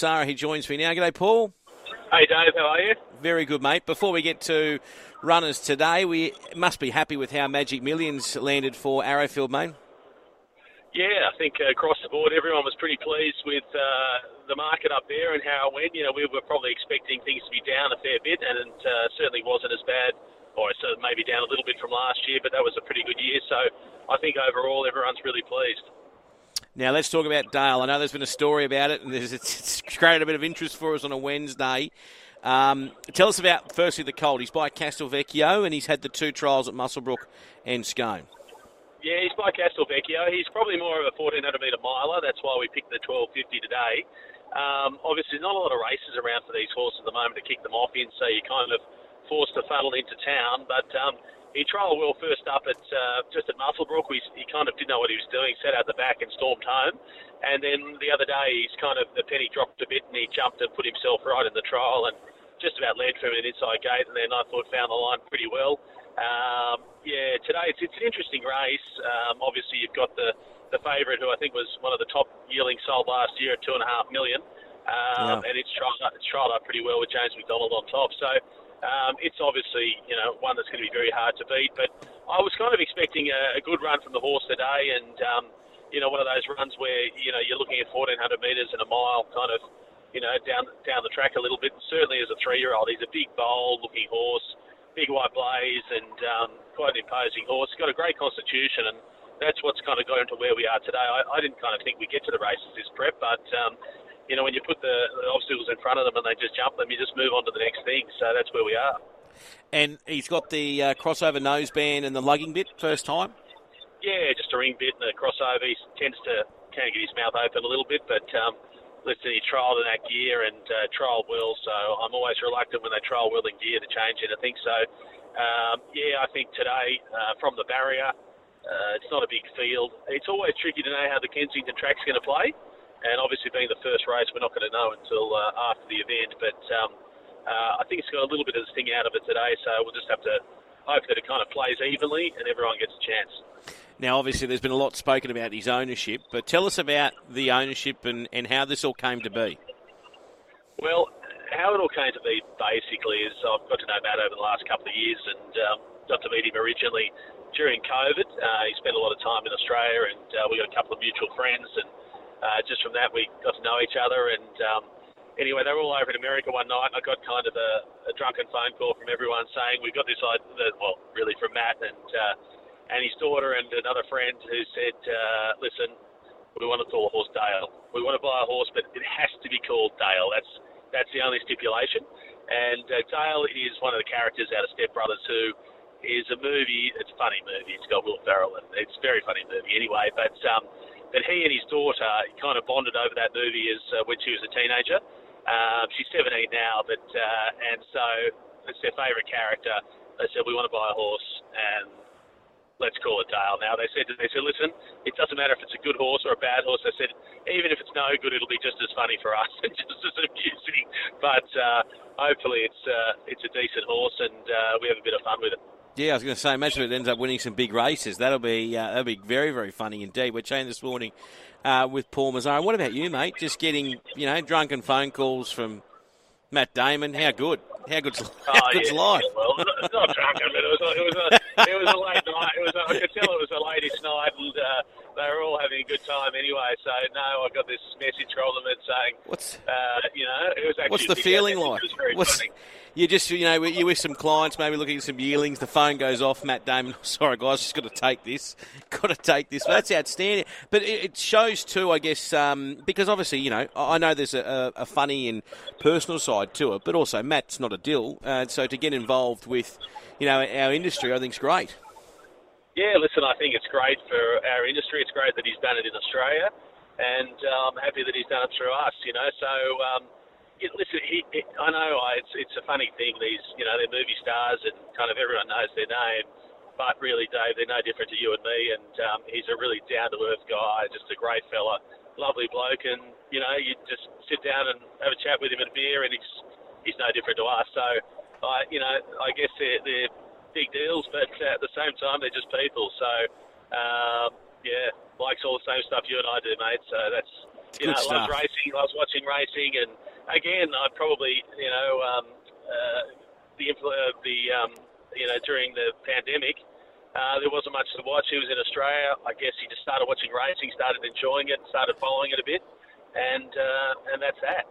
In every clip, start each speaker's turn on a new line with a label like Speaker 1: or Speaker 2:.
Speaker 1: Sara. He joins me now. G'day, Paul.
Speaker 2: Hey, Dave. How are you?
Speaker 1: Very good, mate. Before we get to runners today, we must be happy with how Magic Millions landed for Arrowfield, mate.
Speaker 2: Yeah, I think across the board, everyone was pretty pleased with uh, the market up there and how it went. You know, we were probably expecting things to be down a fair bit, and it uh, certainly wasn't as bad, or so maybe down a little bit from last year, but that was a pretty good year. So I think overall, everyone's really pleased.
Speaker 1: Now let's talk about Dale. I know there's been a story about it, and it's created a bit of interest for us on a Wednesday. Um, tell us about firstly the colt. He's by Castelvecchio, and he's had the two trials at Muswellbrook and Scone.
Speaker 2: Yeah, he's by Castelvecchio. He's probably more of a 1400 metre miler. That's why we picked the 1250 today. Um, obviously, not a lot of races around for these horses at the moment to kick them off in, so you're kind of forced to fuddle into town. But um, he trialled well first up at uh, just at Muswellbrook. We, he kind of didn't know what he was doing, sat out the back and stormed home. And then the other day, he's kind of the penny dropped a bit, and he jumped and put himself right in the trial and just about led from an inside gate. And then I thought found the line pretty well. Um, yeah, today it's, it's an interesting race. Um, obviously, you've got the, the favourite, who I think was one of the top yearling sold last year at two and a half million, um, yeah. and it's trialled, it's trialled up pretty well with James McDonald on top. So um, it's obviously you know one that's going to be very hard to beat. But I was kind of expecting a, a good run from the horse today, and um, you know one of those runs where you know you're looking at 1400 metres and a mile, kind of you know down down the track a little bit. Certainly as a three-year-old, he's a big, bold-looking horse big white blaze and um, quite an imposing horse. He's got a great constitution, and that's what's kind of got into where we are today. I, I didn't kind of think we'd get to the races this prep, but um, you know when you put the, the obstacles in front of them and they just jump them, you just move on to the next thing. So that's where we are.
Speaker 1: And he's got the uh, crossover noseband and the lugging bit first time.
Speaker 2: Yeah, just a ring bit and a crossover. He tends to kind of get his mouth open a little bit, but um, listen, he trialled in that gear and uh, trialled well, so I'm always reluctant when they trial well in gear to change anything. So, um, yeah, I think today uh, from the barrier, uh, it's not a big field. It's always tricky to know how the Kensington track's going to play, and obviously being the first race, we're not going to know until uh, after the event. But um, uh, I think it's got a little bit of the sting out of it today, so we'll just have to hope that it kind of plays evenly and everyone gets a chance.
Speaker 1: Now, obviously, there's been a lot spoken about his ownership, but tell us about the ownership and, and how this all came to be.
Speaker 2: Well, how it all came to be basically is I've got to know Matt over the last couple of years and um, got to meet him originally during COVID. Uh, he spent a lot of time in Australia and uh, we got a couple of mutual friends and uh, just from that we got to know each other and um, anyway they were all over in America one night I got kind of a, a drunken phone call from everyone saying we've got this idea, well really from Matt and uh, and his daughter and another friend who said, uh, listen, we want to call a horse Dale. We want to buy a horse, but it has to be called Dale. That's that's the only stipulation. And uh, Dale is one of the characters out of Step Brothers who is a movie. It's a funny movie. It's got Will Ferrell, and it's a very funny movie anyway. But um, but he and his daughter kind of bonded over that movie as uh, when she was a teenager. Um, she's 17 now, but uh, and so it's their favourite character. They said we want to buy a horse, and let's call it Dale now. They said they said, listen, it doesn't matter if it's a good horse or a bad horse. They said even if it's no good, it'll be just as funny for us and just as amusing. But uh, hopefully it's uh, it's a decent horse and uh, we have a bit of fun with it.
Speaker 1: Yeah, I was going to say, imagine if it ends up winning some big races. That'll be uh, that'll be very very funny indeed. We're chatting this morning uh, with Paul Messara. What about you, mate? Just getting you know drunken phone calls from Matt Damon. How good? How good's, how oh, good's
Speaker 2: yeah,
Speaker 1: life?
Speaker 2: Well, not, not drunken, but it was, a, it was a it was a late night. It was a, I could tell it was a ladies' night, and uh, they were all having a good time anyway. So no, I got this message from them saying, "What's uh, you know, it was actually
Speaker 1: what's the feeling like? What's,
Speaker 2: funny
Speaker 1: you just, you know, you with some clients, maybe looking at some yearlings, the phone goes off, Matt Damon, sorry guys, just got to take this, got to take this. That's outstanding. But it shows too, I guess, um, because obviously, you know, I know there's a, a, funny and personal side to it, but also Matt's not a dill, uh, so to get involved with, you know, our industry, I think is great.
Speaker 2: Yeah, listen, I think it's great for our industry. It's great that he's done it in Australia, and I'm happy that he's done it through us. You know, so um, it, listen, he, it, I know I, it's it's a funny thing. These, you know, they're movie stars and kind of everyone knows their name. But really, Dave, they're no different to you and me. And um, he's a really down to earth guy, just a great fella, lovely bloke. And you know, you just sit down and have a chat with him at a beer, and he's he's no different to us. So, I, you know, I guess they're, they're big deals, but at the same time, they're just people. So, um, yeah, likes all the same stuff you and I do, mate. So that's you
Speaker 1: Good
Speaker 2: know,
Speaker 1: stuff.
Speaker 2: loves racing, loves watching racing, and again, I'd probably, you know, um, uh, the influ- uh, the um, you know during the pandemic, uh, there wasn't much to watch. He was in Australia. I guess he just started watching racing, started enjoying it, started following it a bit, and uh, and that's that.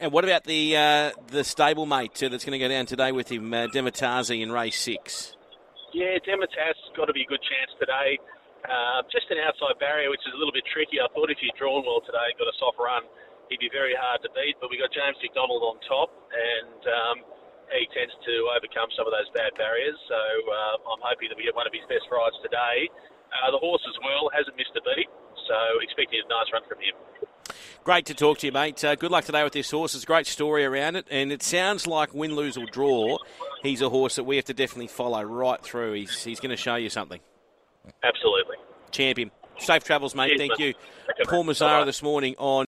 Speaker 1: And what about the uh, the stablemate uh, that's going to go down today with him, uh, in race six?
Speaker 2: Yeah, Demitas got to be a good chance today. Uh, just an outside barrier, which is a little bit tricky. I thought if he'd drawn well today, got a soft run, he'd be very hard to beat. But we got James McDonald on top, and um, he tends to overcome some of those bad barriers. So uh, I'm hoping that we get one of his best rides today. Uh, the horse as well hasn't missed a beat, so expecting a nice run from him.
Speaker 1: Great to talk to you, mate. Uh, good luck today with this horse. It's a great story around it, and it sounds like win, lose, or draw. He's a horse that we have to definitely follow right through. He's, he's going to show you something.
Speaker 2: Absolutely.
Speaker 1: Champion. Safe travels, mate. Thank
Speaker 2: mate.
Speaker 1: you.
Speaker 2: Okay,
Speaker 1: Paul.
Speaker 2: Messara
Speaker 1: this morning on.